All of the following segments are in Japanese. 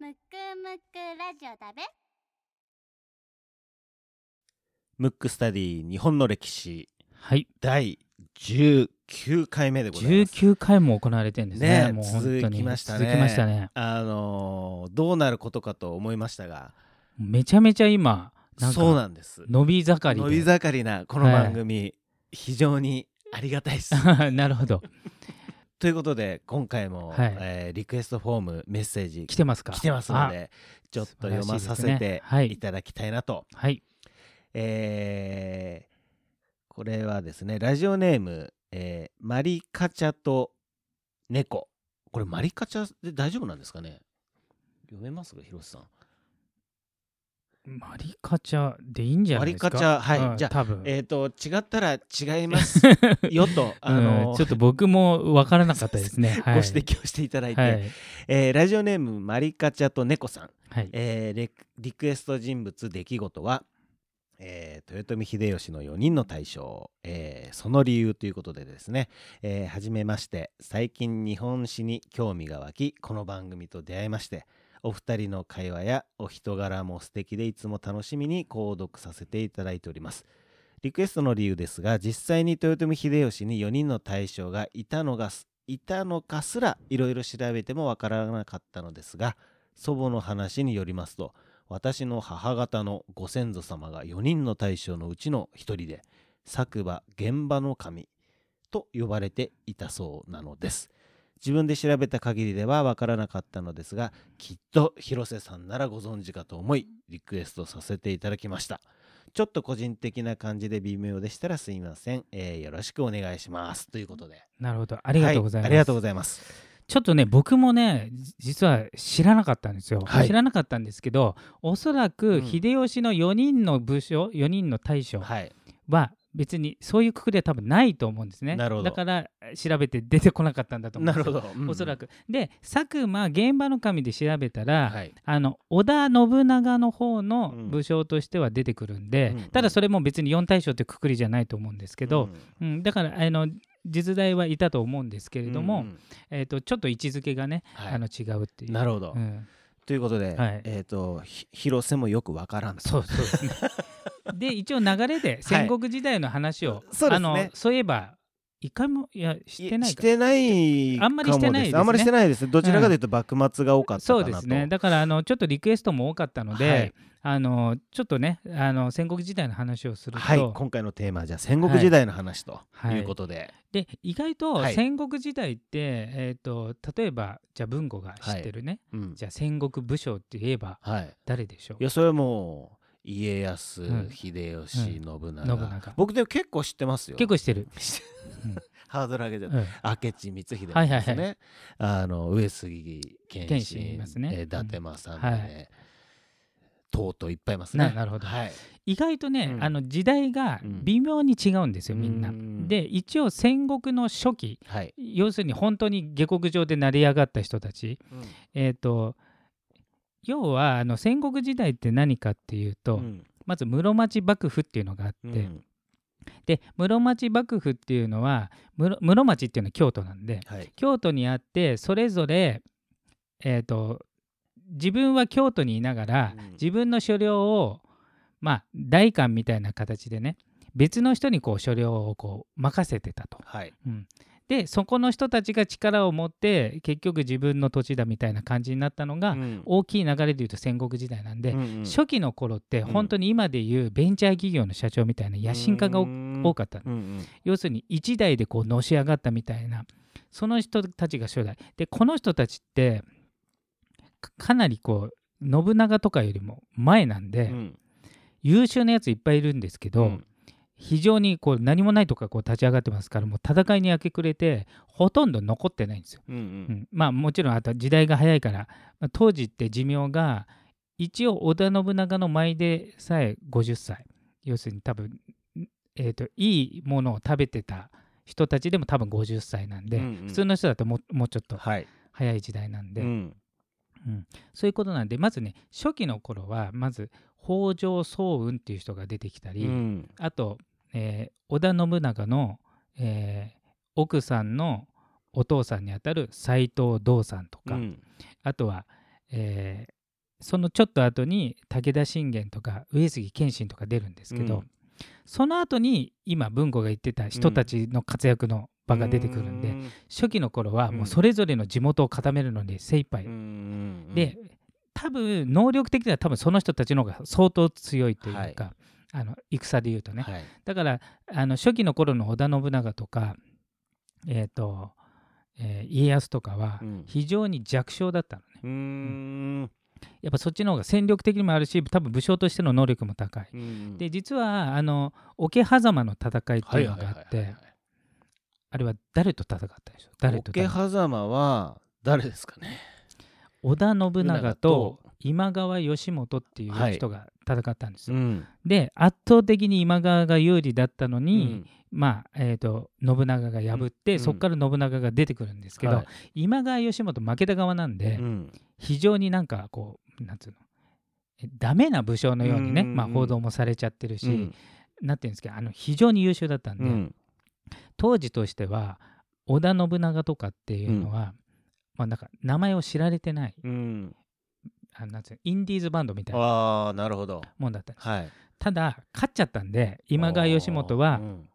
むくむくラジオだべ。ムックスタディ日本の歴史。はい。第19回目でございます。19回も行われてるんですね。ねもう本当に。続きましたね。続きましたね。あのーどうなることかと思いましたが。めちゃめちゃ今なんそうかなんです。伸び盛りで。伸び盛りなこの番組、非常にありがたいです。なるほどということで今回も、はい。えーリクエストフォームメッセージ来てますか？来てますのでちょっと読まさせていい。ただきたいなと、はい。えーこれはですねラジオネーム、えーマリカチャと猫。これマリカチャで大丈夫なんですかね？読めますか？広瀬さんマリカチャでいいんじゃないですか？マリカチャはい。うんじゃあ多分。えっ、と違ったら違いますよと あのうんちょっと僕も分からなかったですね。はい。ご指摘をしていただいて、はい。えーラジオネームマリカチャと猫さん。はい。えーレリクエスト人物出来事は、えー豊臣秀吉の4人の大将、えーその理由ということでですね、えーはじめまして。最近日本史に興味が湧きこの番組と出会いましてお二人の会話やお人柄も素敵でいつも楽しみに購読させていただいております。リクエストの理由ですが実際に豊臣秀吉に4人の大将がいたのがいたのかすらいろいろ調べてもわからなかったのですが祖母の話によりますと私の母方のご先祖様が4人の大将のうちの一人で作馬現場の神と呼ばれていたそうなのです。自分で調べた限りではわからなかったのですがきっと広瀬さんならご存知かと思いリクエストさせていただきました。ちょっと個人的な感じで微妙でしたらすいません、えーよろしくお願いします。ということで。なるほど。ありがとうございます、はありがとうございます。ちょっとね僕もねじ実は知らなかったんですよ、はい。知らなかったんですけどおそらうくん。秀吉の4人の武将4人の大将はい。は別にそういうくくりは多分ないと思うんですね。なるほど。だから調べて出てこなかったんだと思うんですよ。なるほど、うんおそらく。で佐久間現場の神で調べたら、はい。あの織田信長の方のうん。武将としては出てくるんで、うんただそれも別に4大将ってくくりじゃないと思うんですけど、うんだからあの実在はいたと思うんですけれども、うんうん。えー、とちょっと位置づけがね、はい。あの違うっていう。なるほど、うん。ということで、はい。えっ、とひ広瀬もよくわからんと。そうそうですね。で一応流れで 戦国時代の話を、そうですね。あのそういえば一回もいやしてないか。してないあんまりしてないですね。あんまりしてないです。どちらかというと幕末が多かったかそなと、うですね。だからあのちょっとリクエストも多かったので、はい。あのちょっとねあの戦国時代の話をすると、はい。今回のテーマはじゃあ戦国時代の話とい。うことで、で意外とはい。戦国時代って、えー、と例えばじゃあ文吾が知ってるね、うん。じゃあ戦国武将って言えばはい。誰でしょう？いやそれはもう家康、うん。秀吉、信長。信長。僕でも結構知ってますよ。結構知ってる、ハードル上げて。うん。明智光秀ですね、はいはいはい。あの上杉謙謙信信ねえー伊達政宗、はい。とうとういっぱいいますね。ななるほど。はい。意外とね、うん。あの時代がうん。微妙に違うんですよ、みんな。うん。で一応戦国の初期はい、要するに本当に下克上で成り上がった人たち、えー、と要はあの戦国時代って何かっていうと、うん。まず室町幕府っていうのがあって、うん。で室町幕府っていうのは室室町っていうのは京都なんではい。京都にあってそれぞれ、えー、と自分は京都にいながら、うん。自分の所領をまあ代官みたいな形でね別の人にこう所領をこう任せてたと。はい。うんでそこの人たちが力を持って結局自分の土地だみたいな感じになったのが、うん。大きい流れでいうと戦国時代なんで、うんうん。初期の頃ってうん。本当に今でいうベンチャー企業の社長みたいな野心家が多多かった。のうんうん。要するに一代でこうのし上がったみたいなその人たちが初代。でこの人たちってかかなりこう信長とかよりも前なんで、うん。優秀なやついっぱいいるんですけど、うん非常にこう何もないとかこう立ち上がってますからもう戦いに明け暮れてほとんど残ってないんですよ。うんううん。んまあもちろんあと時代が早いから、まあ当時って寿命が一応織田信長の前でさえ50歳要するに多分、えー、といいものを食べてた人たちでも多分50歳なんで、うんうん。普通の人だとももうちょっとはい。早い時代なんで、うん。そういうことなんでまずね初期の頃はまず北条早雲っていう人が出てきたり、うん。あと、えー織田信長の、えー奥さんのお父さんにあたる斎藤道さんとか、うん。あとは、えーそのちょっと後に武田信玄とか上杉謙信とか出るんですけど、うん。その後に今文庫が言ってた人たちの活躍の場が出てくるんで、うん。初期の頃はもうそれぞれの地元を固めるのに精一杯、うんで多分能力的には多分その人たちの方が相当強いというか、あの戦で言うとね、はい。だからあの初期の頃の織田信長とか、えーとえー家康とかはうん。非常に弱小だったのね。うーん。やっぱそっちの方が戦力的にもあるし多分武将としての能力も高い。うんで実はあの桶狭間の戦いっていうのがあってはいあれは誰と戦ったでしょ誰と桶誰狭間は誰ですかね？織田信長とと。今川義元っていうはい。人が戦ったんですよ。ん。で圧倒的に今川が有利だったのに、うん。まあえー、と信長が破って、うん。そこから信長が出てくるんですけど、はい。今川義元負けた側なんで、うん。非常になんかこうなんつうのえダメな武将のようにね、うん。まあ、報道もされちゃってるし、うん。なんていうんですかあの非常に優秀だったんで、うん。当時としては織田信長とかっていうのは、まあ、なんか名前を知られてないうんあなんつうのインディーズバンドみたいな。ああなるほど。もんだったんです。はい。ただ勝っちゃったんで今川義元はうん。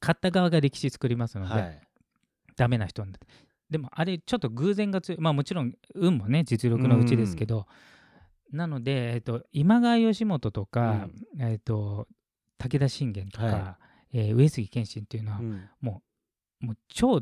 勝った側が歴史作りますので、はい。ダメな人になってでもあれちょっと偶然が強いまあもちろん運もね実力のうちですけど、なので、えっと、今川義元とか、えっと、武田信玄とか、はえー上杉謙信っていうのは、うん。もう超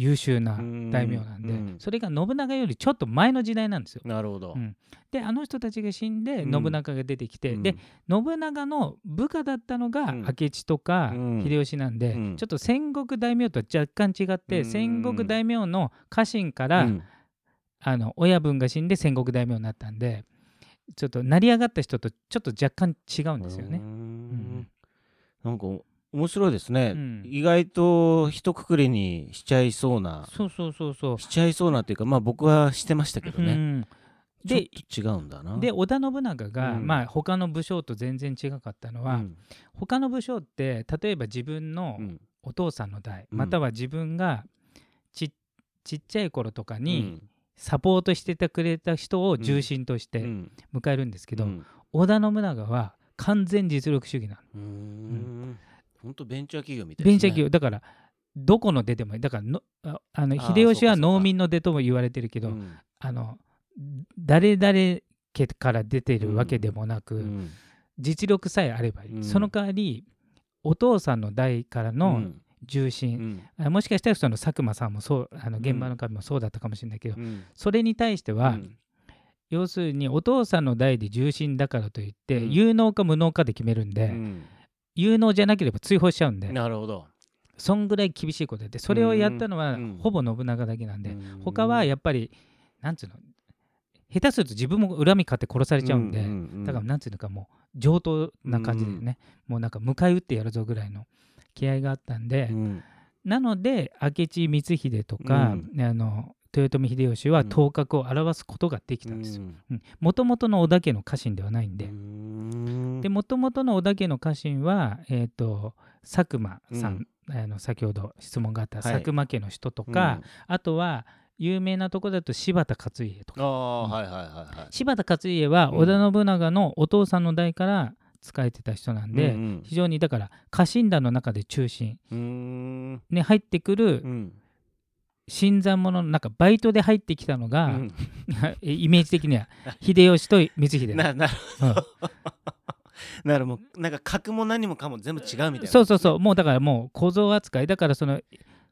優秀な大名なんで、うん。それが信長よりちょっと前の時代なんですよ。なるほど。うん。であの人たちが死んでうん。信長が出てきて、うん。で信長の部下だったのがうん。明智とかうん。秀吉なんで、うん。ちょっと戦国大名とは若干違って、うん。戦国大名の家臣から、うん。あの親分が死んで戦国大名になったんでちょっと成り上がった人とちょっと若干違うんですよね。うー。ん。なんか面白いですね、うん。意外と一括りにしちゃいそうな。そうそうそうそう。しちゃいそうなっていうかまあ僕はしてましたけどね、うんで違うんだな。で織田信長が、うん。まあ他の武将と全然違かったのは、うん。他の武将って例えば自分のうん。お父さんの代、うん。または自分がちちっちゃい頃とかうにん。サポートしててくれた人を重心としてうん。迎えるんですけど、うん。織田信長は完全実力主義なの。当ベンチャー企業みたいベンチャー企業業だからどこの出でもいい。だからのああの秀吉は農民の出とも言われてるけど、うん。あの誰々家から出てるわけでもなく、うん。実力さえあればいい、うん。その代わりお父さんの代からうのん。重心、うん。あもしかしたらその佐久間さんもそうあの現場の神もそうだったかもしれないけど、うん。それに対しては、うん。要するにお父さんの代で重心だからといって、うん。有能か無能かで決めるんで、うん有能じゃなければ追放しちゃうんで、なるほど。そんぐらい厳しいことやってそれをやったのは、うん。ほぼ信長だけなんで、うん。他はやっぱりなんつうの下手すると自分も恨み買って殺されちゃうんで、んだからなんつうのかもう上等な感じでね、もうなんか迎え撃ってやるぞぐらいの気合があったんで、うん。なので明智光秀とか、うん。あの豊臣秀吉はうん。頭角を表すことができたんですよ。もともとの織田家の家臣ではないんで。でもともとの織田家の家臣は、えー、と佐久間さん、あの先ほど質問があったはい。佐久間家の人とか、あとは有名なとこだと柴田勝家とか。ああはいはいはいはい。柴田勝家は織田信長のお父さんの代から仕えてた人なんで、うん非常にだから家臣団の中で中心うん。に入ってくる、うん新参者のなんかバイトで入ってきたのが、うん。イメージ的には秀吉と光秀。ななるうん。なるもうなんか格も何もかも全部違うみたいな。そうそうそう。もうだからもう小僧扱いだからその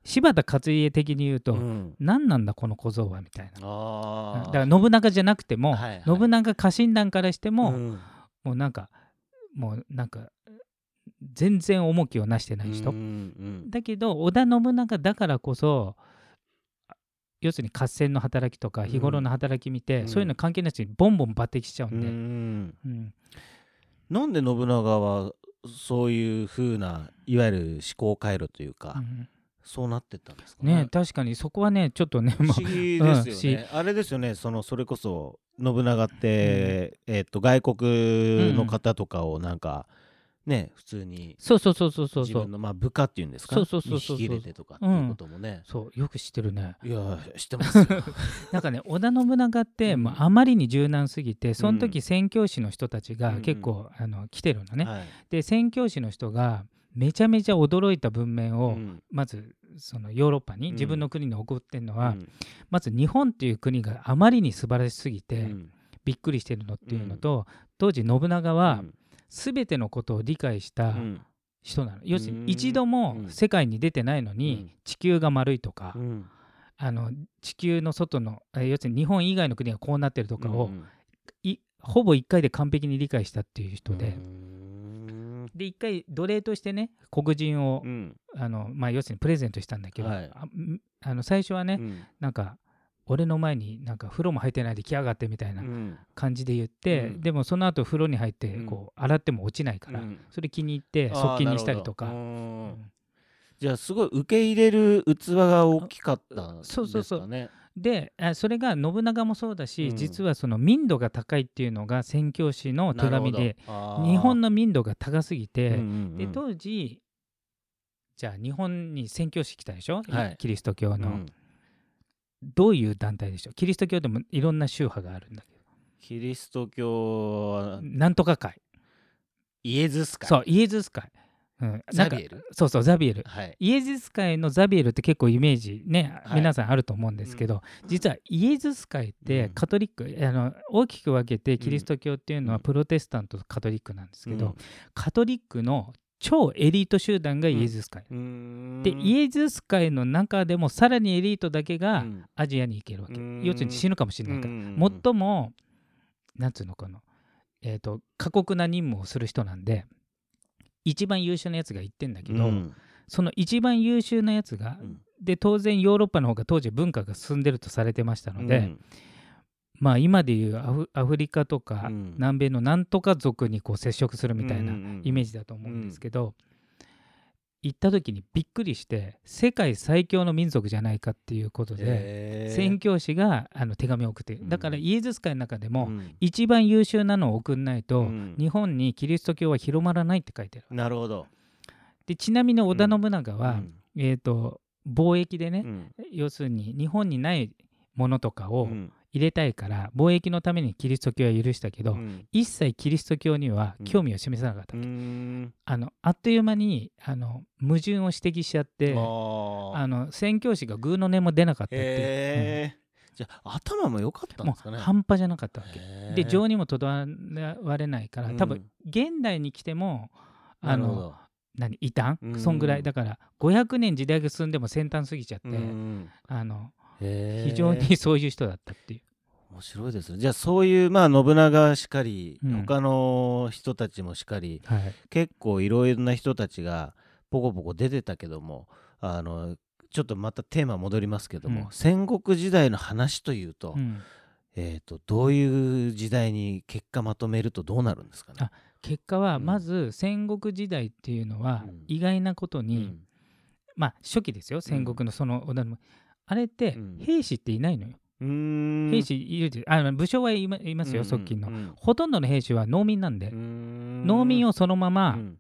柴田勝家的に言うと、うん。何なんだこの小僧はみたいな。だから信長じゃなくても、はいはい。信長家臣団からしても、ん。もうなんかもうなんか全然重きをなしてない人、うんうん。だけど織田信長だからこそ要するに合戦の働きとか日頃の働き見て、うん。そういうの関係なしにボンボン抜擢しちゃううんで、ん。うん。なんで信長はそういう風ないわゆる思考回路というか、うん。そうなってったんですかね？確かにそこはねちょっとねも不う思議ですようんね、あれですよねそのそれこそ信長って、えっと外国の方とかをなんかね普通に。そうそうそうそうそう自そう。分のまあ部下っていうんですか？そうそうそうそうに引き入れてとかっていうこともね、そうよく知ってるね。いや知ってますよ。なんかね織田信長って、うん。もうあまりに柔軟すぎてそのうん時宣教師の人たちうんうん。が結構、あの来てるのね、はい。で宣教師の人がめちゃめちゃ驚いた文面を、うん。まずそのヨーロッパにうん。自分の国に送ってるのは、うん。まず日本っていう国があまりに素晴らしすぎて、うん。びっくりしてるのっていうのと、当時信長はうん全てのことを理解したうん。人なの、要するうんに一度もうん。世界に出てないのに、うん。地球が丸いとか、うん。あの地球の外のえ要するに日本以外の国がこうなってるとかを、ほぼ1回で完璧に理解したっていう人で、うん。で1回奴隷としてね黒人を、うん。あのまあ、要するにプレゼントしたんだけど、はい。あの最初はね、うん。なんか俺の前になんか風呂も入ってないで来やがってみたいなうん。感じで言って、うん。でもその後風呂に入ってうん。こう洗っても落ちないから、うん。それ気に入って側近にしたりとか。じゃあすごい受け入れる器が大きかったんですかそうそうそう。ね。であそれが信長もそうだし、うん。実はその民度が高いっていうのが宣教師の手紙で日本の民度が高すぎて、うんうんうん。で当時じゃあ日本に宣教師来たでしょ、はい。キリスト教の、うんどういう団体でしょう？キリスト教でもいろんな宗派があるんだけど。キリスト教はなんとか会。イエズス会。そうイエズス会、うん、ザビエル？そうそうザビエル。はい。イエズス会のザビエルって結構イメージね、はい。皆さんあると思うんですけど、実はイエズス会ってうん。カトリック、あの大きく分けてキリスト教っていうのうん。はプロテスタントとカトリックなんですけど、うん。カトリックの超エリート集団がイエズス会、うーん。でイエズス会の中でもさらにエリートだけがうん。アジアに行けるわけ、うん。要するに死ぬかもしれないから、最もなんつうのかな。えっ、と過酷な任務をする人なんで一番優秀なやつが行ってんだけど、うん。その一番優秀なやつが、うん。で当然ヨーロッパの方が当時文化が進んでるとされてましたので、うんまあ今でいうアフアフリカとかうん。南米のなんとか族にこう接触するみたいなイメージジだと思うんですけど、行った時にびっくりして世界最強の民族じゃないかっていうことで、宣教師があの手紙を送ってうんだからイエズス会の中でも、うん。一番優秀なのを送んないと、うん。日本にキリスト教は広まらないって書いてある。なるほど。でちなみに織田信長は、うん。えー、と貿易でね、うん。要するに日本にないものとかをうん入れたいから、貿易のためにキリスト教は許したけど、うん。一切キリスト教には興味を示さなかったうわけ、ん。あのあっという間にあの矛盾を指摘しちゃってあの宣教師がグーの音も出なかったっていう、へえじゃあ頭も良かったうんですかね。半端じゃなかったわけ。で情にもとどわれないから多分うん現代に来てもあの何異端？うん。そんぐらい。だから500年時代が進んでも先端すぎちゃって、うん。あの非常にそういう人だったっていう。面白いですね。じゃあそういうまあ信長しかり、うん。他の人たちもしかりはい。結構いろいろな人たちがポコポコ出てたけどもあのちょっとまたテーマ戻りますけども、うん。戦国時代の話というと,、うん。えー、とどういう時代に結果まとめるとどうなるんですかね？あ結果はうん。まず戦国時代っていうのはうん。意外なことに、うん。まあ初期ですよ。戦国のその織田のあれってうん。兵士っていないのよ、兵士いるあ武将はいまいますよ、側近の、うん。ほとんどの兵士は農民なんで、うん。農民をそのまうまん。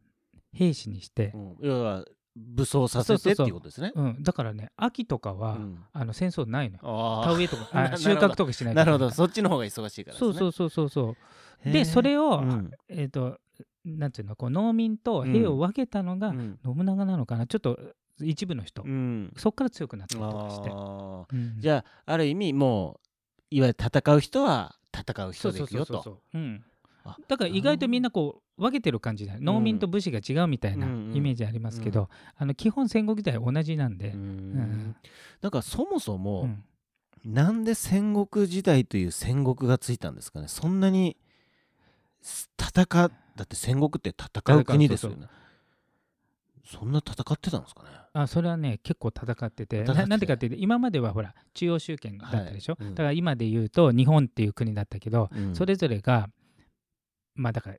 兵士にして。う、ん。要は武装させてっていうことですね。うん。だからね秋とかは、うん。あの戦争ないの田植えとか 収穫とかしないなるほど。そそっちの方が忙しいから。そうそうそうそうそう。でそれを、うん。えっ、となんていうのこう農民と兵を分けたのがうん。信長なのかな。ちょっと一部の人、うん。そこから強くなったりとかして、うんじゃあある意味もういわゆる戦う人は戦う人ですよと。だから意外とみんなこう分けてる感じで農民と武士が違うみたいなイメージありますけど、あの基本戦国時代同じなんで、ううん。んなんかそもそも、うん。なんで戦国時代という戦国がついたんですかね。そんなにす戦だって戦国って戦う国ですよねそんな戦ってたんですかね？あそれはね結構戦ってて。ななんでかっていうと今まではほら中央集権だったでしょ、はい。うん。だから今で言うと日本っていう国だったけど、うん。それぞれがまあだから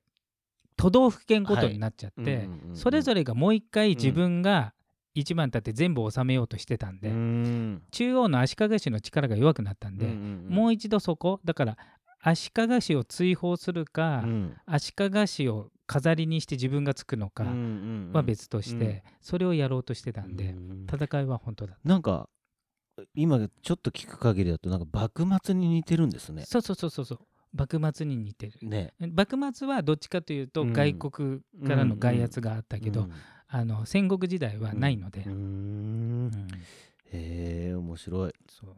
都道府県ごとになっちゃって、うんうんうんそれぞれがもう一回自分が一番立って全部治めようとしてたんで、うん。中央の足利氏の力が弱くなったんで、もう一度そこだから足利氏を追放するか、うん。足利氏を飾りにして自分がつくのかは別として、うん。それをやろうとしてたんで、うん。戦いは本当だなんか今ちょっと聞く限りだとなんか幕末に似てるんですね。そうそうそうそうそう。幕末に似てる。ね。幕末はどっちかというとうん。外国からの外圧があったけど、うんあの戦国時代はないので、うん。へえ面白い。そう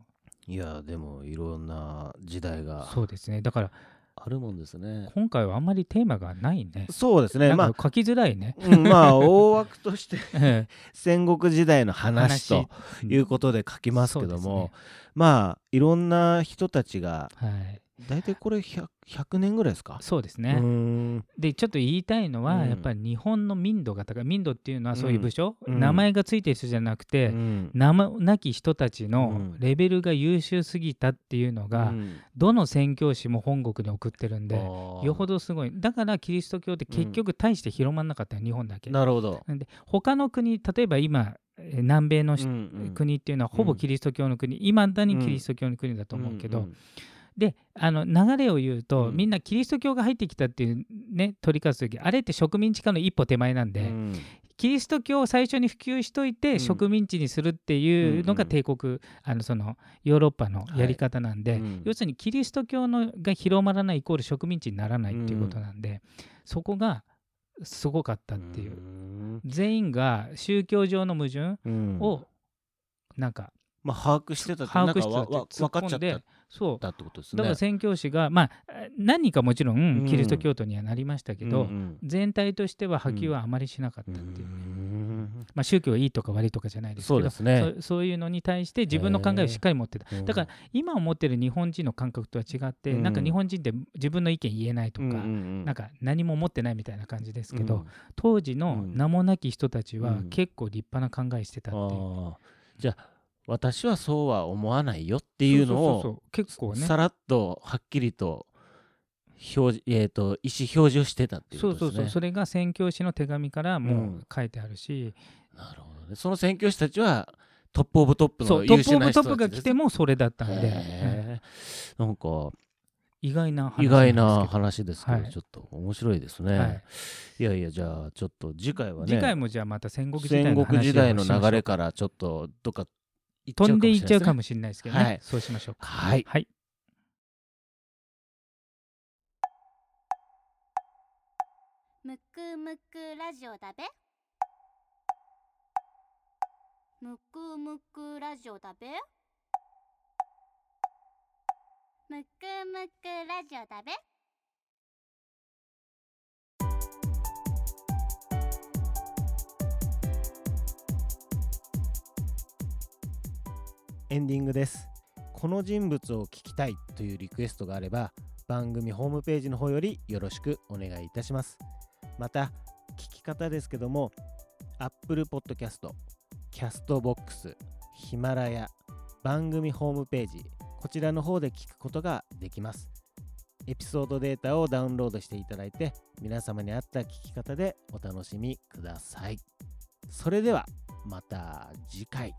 いやでもいろんな時代がそうですね。だからあるもんですね。今回はあんまりテーマがないね。そうですね。まあ書きづらいね、うんまあ大枠として え戦国時代の話ということで書きますけども、まあいろんな人たちがはい大体これ 100, 100年ぐらいですか？そうですね、でちょっと言いたいのは、うん。やっぱり日本の民度が高い。民度っていうのはそういう部署、うん。名前がついてる人じゃなくて、うん。名もなき人たちのうん。レベルが優秀すぎたっていうのが、うん。どの宣教師も本国に送ってるんでよほどすごい。だからキリスト教って結局大して広まんなかったよ日本だけ。なるほど、で他の国例えば今えー南米の国っていうのはほぼキリスト教の国。いま、だにキリスト教の国だと思うけど、であの流れを言うと、うん。みんなキリスト教が入ってきたっていうね取り返す時あれって植民地化の一歩手前なんで、うん。キリスト教を最初に普及しといて、うん。植民地にするっていうのがうん帝国、あのそのヨーロッパのやり方なんで、はい。うん。要するにキリスト教のが広まらないイコール植民地にならないっていうことなんで、そこがすごかったっていう、ん。全員が宗教上の矛盾うん。をなんかまあ把握してた把握してた分かっちゃっ込んでそう。たってことですね。だから宣教師がまあ何人かもちろうんんキリスト教徒にはなりましたけど、うんうん全体としては波及はあまりしなかったっていう、うん。まあ、宗教がいいとか悪いとかじゃないですけどそうですね。そそういうのに対して自分の考えをしっかり持ってた。だから今思ってる日本人の感覚とは違って、うん。なんか日本人って自分の意見言えないとか、うんなんか何も持ってないみたいな感じですけど、うん。当時の名もなき人たちはうん。結構立派な考えしてたっていう。じゃあ私はそうは思わないよっていうのそうそうそうそをう。結構ね。さらっとはっきりと表示、えー、と意思表示をしてたっていうそうことですね。そうそうそれが宣教師の手紙からうもうん書いてあるし、なるほどね。その宣教師たちはトップオブトップそうトップの優秀オブトップな人たちですが来てもそれだったんで、うん。へーなんか意外な話意外ななんです話ですけど、はい。ちょっと面白いですね。はい。い、やいやじゃあちょっと次回はね次回もじゃあまた戦国時代戦国時代の流れからちょっとどっか行飛んでいっちゃうかももしれないですけどね、はい。そうしましょうか。はい。はい。むくむくラジオだべ。むくむくラジオだべ。むくむくラジオだべエンディングです。この人物を聞きたいというリクエストがあれば番組ホームページの方よりよろしくお願いいたします。また聞き方ですけども Apple Podcast、Castbox、ヒマラヤ、番組ホームページこちらの方で聞くことができます。エピソードデータをダウンロードしていただいて皆様に合った聞き方でお楽しみください。それではまた次回。